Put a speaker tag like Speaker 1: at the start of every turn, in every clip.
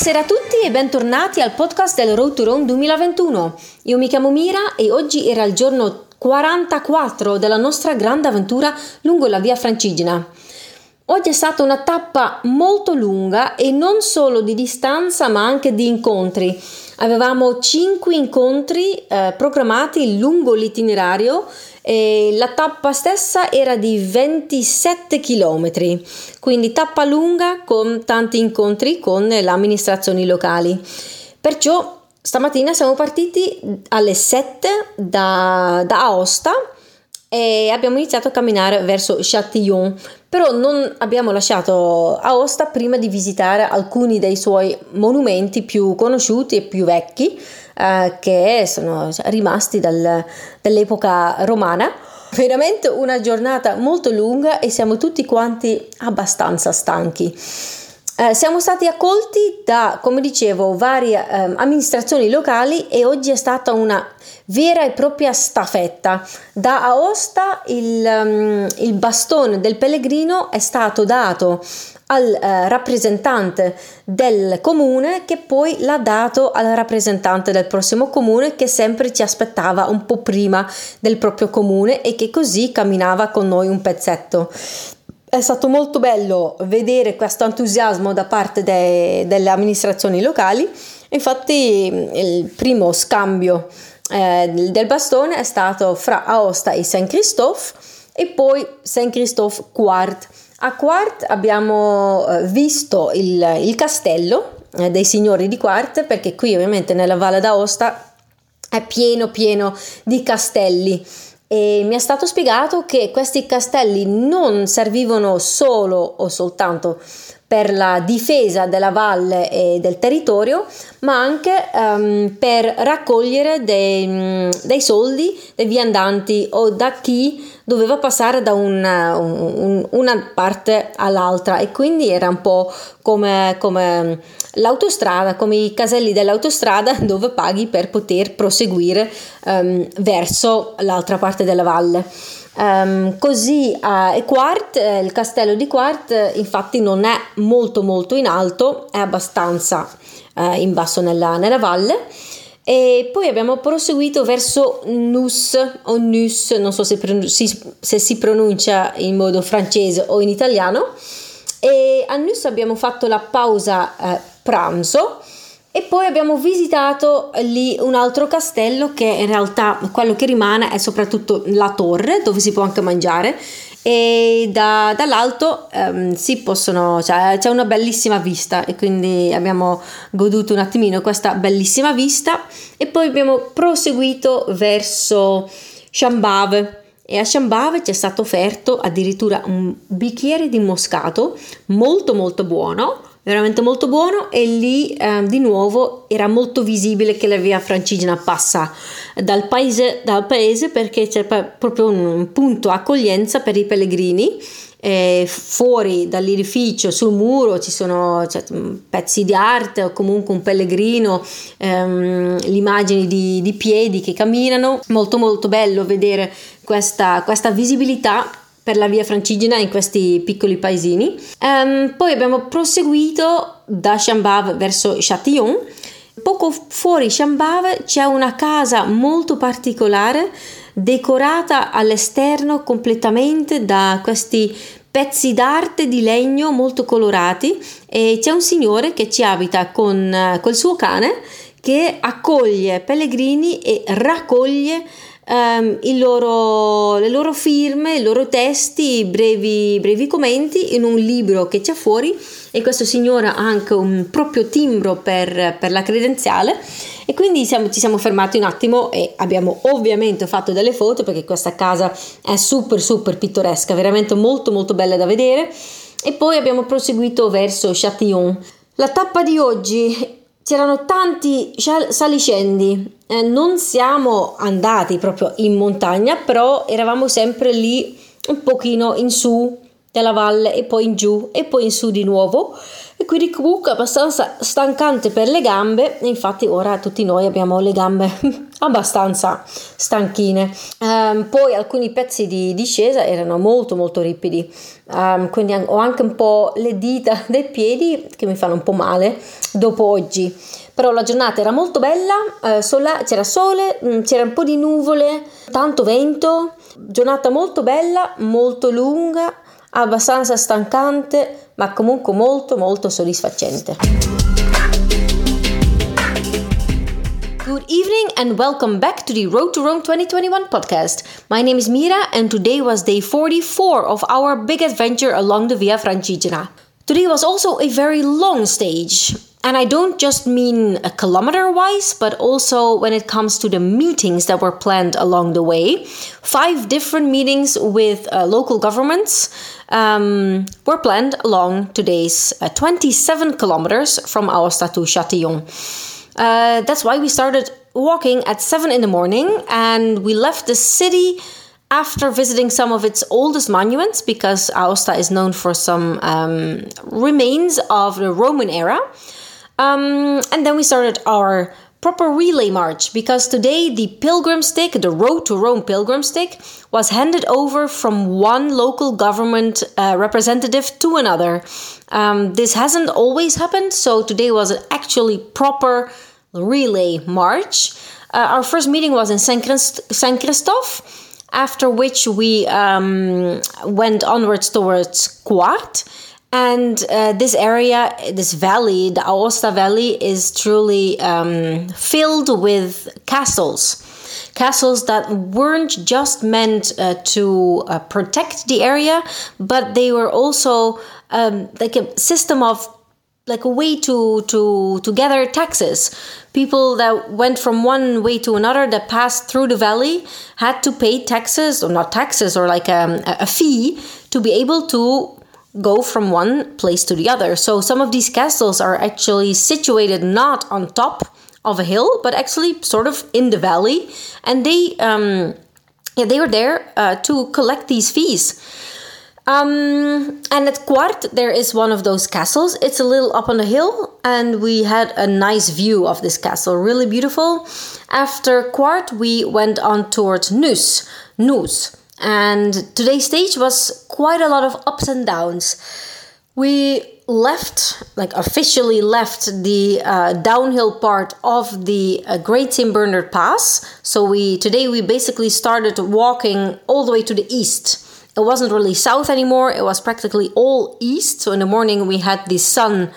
Speaker 1: Buonasera a tutti e bentornati al podcast del Road to Rome 2021. Io mi chiamo Mira e oggi era il giorno 44 della nostra grande avventura lungo la via Francigena. Oggi è stata una tappa molto lunga e non solo di distanza ma anche di incontri. Avevamo 5 incontri eh, programmati lungo l'itinerario e la tappa stessa era di 27 km, quindi tappa lunga con tanti incontri con le amministrazioni locali. Perciò stamattina siamo partiti alle 7 da, da Aosta e abbiamo iniziato a camminare verso Châtillon, però non abbiamo lasciato Aosta prima di visitare alcuni dei suoi monumenti più conosciuti e più vecchi eh, che sono rimasti dal, dall'epoca romana. Veramente una giornata molto lunga e siamo tutti quanti abbastanza stanchi. Eh, siamo stati accolti da, come dicevo, varie eh, amministrazioni locali e oggi è stata una vera e propria staffetta. Da Aosta il, um, il bastone del pellegrino è stato dato al eh, rappresentante del comune che poi l'ha dato al rappresentante del prossimo comune che sempre ci aspettava un po' prima del proprio comune e che così camminava con noi un pezzetto. È stato molto bello vedere questo entusiasmo da parte de- delle amministrazioni locali, infatti il primo scambio eh, del bastone è stato fra Aosta e Saint Christophe e poi Saint Christophe Quart a Quart abbiamo eh, visto il, il castello eh, dei signori di Quart perché qui ovviamente nella Valle d'Aosta è pieno pieno di castelli e mi è stato spiegato che questi castelli non servivano solo o soltanto per la difesa della valle e del territorio, ma anche um, per raccogliere dei, dei, soldi dei viandanti o da chi doveva passare da una, un, una parte all'altra e quindi era un po' come, come l'autostrada, come i caselli dell'autostrada dove paghi per poter proseguire um, verso l'altra parte della valle. Um, così a Quart, eh, il castello di Quart, infatti non è molto molto in alto, è abbastanza eh, in basso nella, nella, valle. E poi abbiamo proseguito verso Nus o Nus, non so se, se si pronuncia in modo francese o in italiano. E a Nus abbiamo fatto la pausa eh, pranzo e poi abbiamo visitato lì un altro castello che in realtà quello che rimane è soprattutto la torre dove si può anche mangiare e da, dall'alto um, si possono, cioè, c'è una bellissima vista e quindi abbiamo goduto un attimino questa bellissima vista e poi abbiamo proseguito verso Chambave. E a Chambave ci è stato offerto addirittura un bicchiere di moscato molto molto buono veramente molto buono e lì eh, di nuovo era molto visibile che la via Francigena passa dal paese, dal paese perché c'è proprio un punto accoglienza per i pellegrini eh, fuori dall'edificio sul muro ci sono cioè, pezzi di arte o comunque un pellegrino ehm, immagini di, di, piedi che camminano. Molto molto bello vedere questa, questa visibilità per la via Francigena in questi piccoli paesini. Um, poi abbiamo proseguito da Chambave verso Châtillon. Poco fuori Chambave c'è una casa molto particolare decorata all'esterno completamente da questi pezzi d'arte di legno molto colorati e c'è un signore che ci abita con col suo cane che accoglie pellegrini e raccoglie um, loro, le loro firme, i loro testi, brevi, brevi commenti in un libro che c'è fuori. E questo signore ha anche un proprio timbro per, per la credenziale. E quindi siamo, ci siamo fermati un attimo e abbiamo ovviamente fatto delle foto perché questa casa è super super pittoresca, veramente molto molto bella da vedere. E poi abbiamo proseguito verso Châtillon. La tappa di oggi c'erano tanti saliscendi, eh, non siamo andati proprio in montagna, però eravamo sempre lì un pochino in su della valle e poi in giù e poi in su di nuovo. E quindi comunque abbastanza stancante per le gambe infatti ora tutti noi abbiamo le gambe abbastanza stanchine. Um, poi alcuni pezzi di discesa erano molto molto ripidi, um, quindi ho anche un po' le dita dei piedi che mi fanno un po' male dopo oggi. Però la giornata era molto bella, eh, sola, c'era sole, mh, mm, c'era un po' di nuvole, tanto vento, giornata molto bella, molto lunga, abbastanza stancante, ma comunque molto molto soddisfacente. Good evening and welcome back to the Road to Rome 2021 podcast. My name is Mira and today was day 44 of our big adventure along the Via Francigena. Today was also a very long stage. And I don't just mean a kilometer wise, but also when it comes to the meetings that were planned along the way. Five different meetings with uh, local governments um, were planned along today's uh, 27 kilometers from Aosta to Châtillon. Uh, that's why we started walking at 7 in the morning and we left the city after visiting some of its oldest monuments because Aosta is known for some um, remains of the Roman era. Um, and then we started our proper relay march because today the pilgrim stick, the road to Rome pilgrim stick, was handed over from one local government uh, representative to another. Um, this hasn't always happened, so today was actually proper relay march. Uh, our first meeting was in Saint, Christ- Christophe, after which we um, went onwards towards Quart. And uh, this area, this valley, the Aosta Valley, is truly um, filled with castles. Castles that weren't just meant uh, to uh, protect the area, but they were also um, like a system of like a way to to to gather taxes. People that went from one way to another that passed through the valley had to pay taxes or not taxes or like um, a, a fee to be able to go from one place to the other. So some of these castles are actually situated not on top of a hill but actually sort of in the valley. And they um, yeah they were there uh, to collect these fees um, and at Quart, there is one of those castles. It's a little up on the hill, and we had a nice view of this castle, really beautiful. After Quart, we went on towards Nus, Nus, and today's stage was quite a lot of ups and downs. We left, like officially left, the uh, downhill part of the uh, Great St. Bernard Pass. So we today we basically started walking all the way to the east it wasn't really south anymore, it was practically all east. So in the morning, we had the sun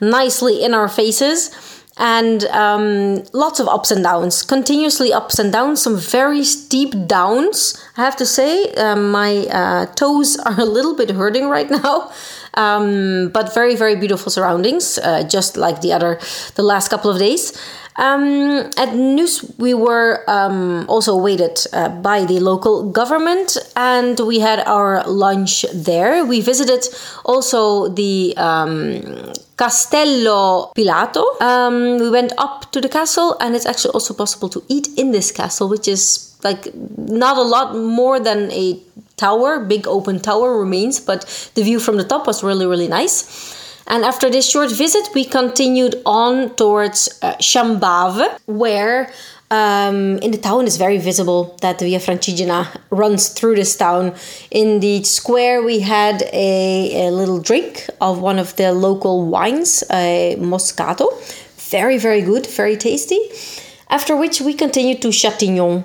Speaker 1: nicely in our faces and um, lots of ups and downs, continuously ups and downs, some very steep downs. I have to say, um, my uh, toes are a little bit hurting right now, um, but very, very beautiful surroundings, uh, just like the other, the last couple of days. Um, at Nus, we were um, also waited uh, by the local government and we had our lunch there. We visited also the um, Castello Pilato. Um, we went up to the castle and it's actually also possible to eat in this castle, which is like not a lot more than a tower, big open tower remains, but the view from the top was really, really nice. And after this short visit, we continued on towards uh, where um, in the town is very visible that the Via Francigena runs through this town. In the square, we had a, a little drink of one of the local wines, a Moscato. Very, very good, very tasty. After which, we continued to Châtillon.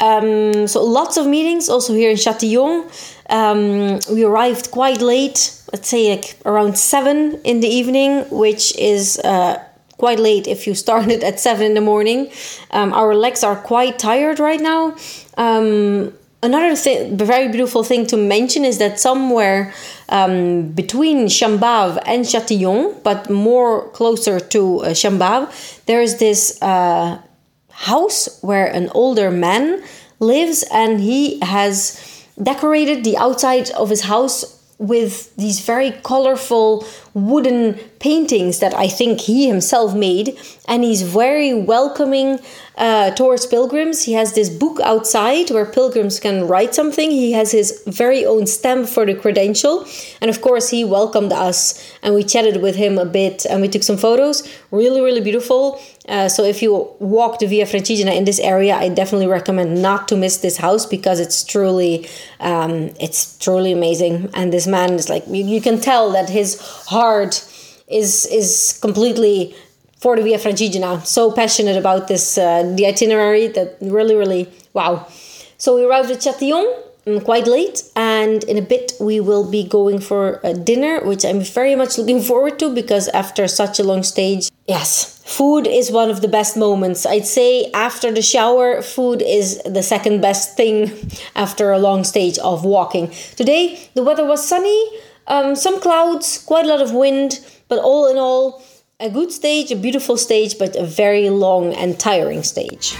Speaker 1: Um, so lots of meetings also here in Châtillon. Um, we arrived quite late, let's say like around seven in the evening, which is uh, quite late if you started at seven in the morning. Um, our legs are quite tired right now. Um, another thing, very beautiful thing to mention is that somewhere um, between Chambave and Châtillon, but more closer to uh, Chambave, there is this uh, house where an older man lives and he has decorated the outside of his house with these very colorful wooden paintings that I think he himself made, and he's very welcoming uh, towards pilgrims. He has this book outside where pilgrims can write something. He has his very own stamp for the credential, and of course, he welcomed us and we chatted with him a bit and we took some photos. Really, really beautiful. Uh, so if you walk the Via Francigena in this area, I definitely recommend not to miss this house because it's truly, um, it's truly amazing. And this man is like you, you can tell that his heart is is completely for the Via Francigena. So passionate about this uh, the itinerary that really, really wow. So we arrived at Châtillon Mm, quite late and in a bit we will be going for a dinner which i'm very much looking forward to because after such a long stage yes food is one of the best moments i'd say after the shower food is the second best thing after a long stage of walking today the weather was sunny um, some clouds quite a lot of wind but all in all a good stage a beautiful stage but a very long and tiring stage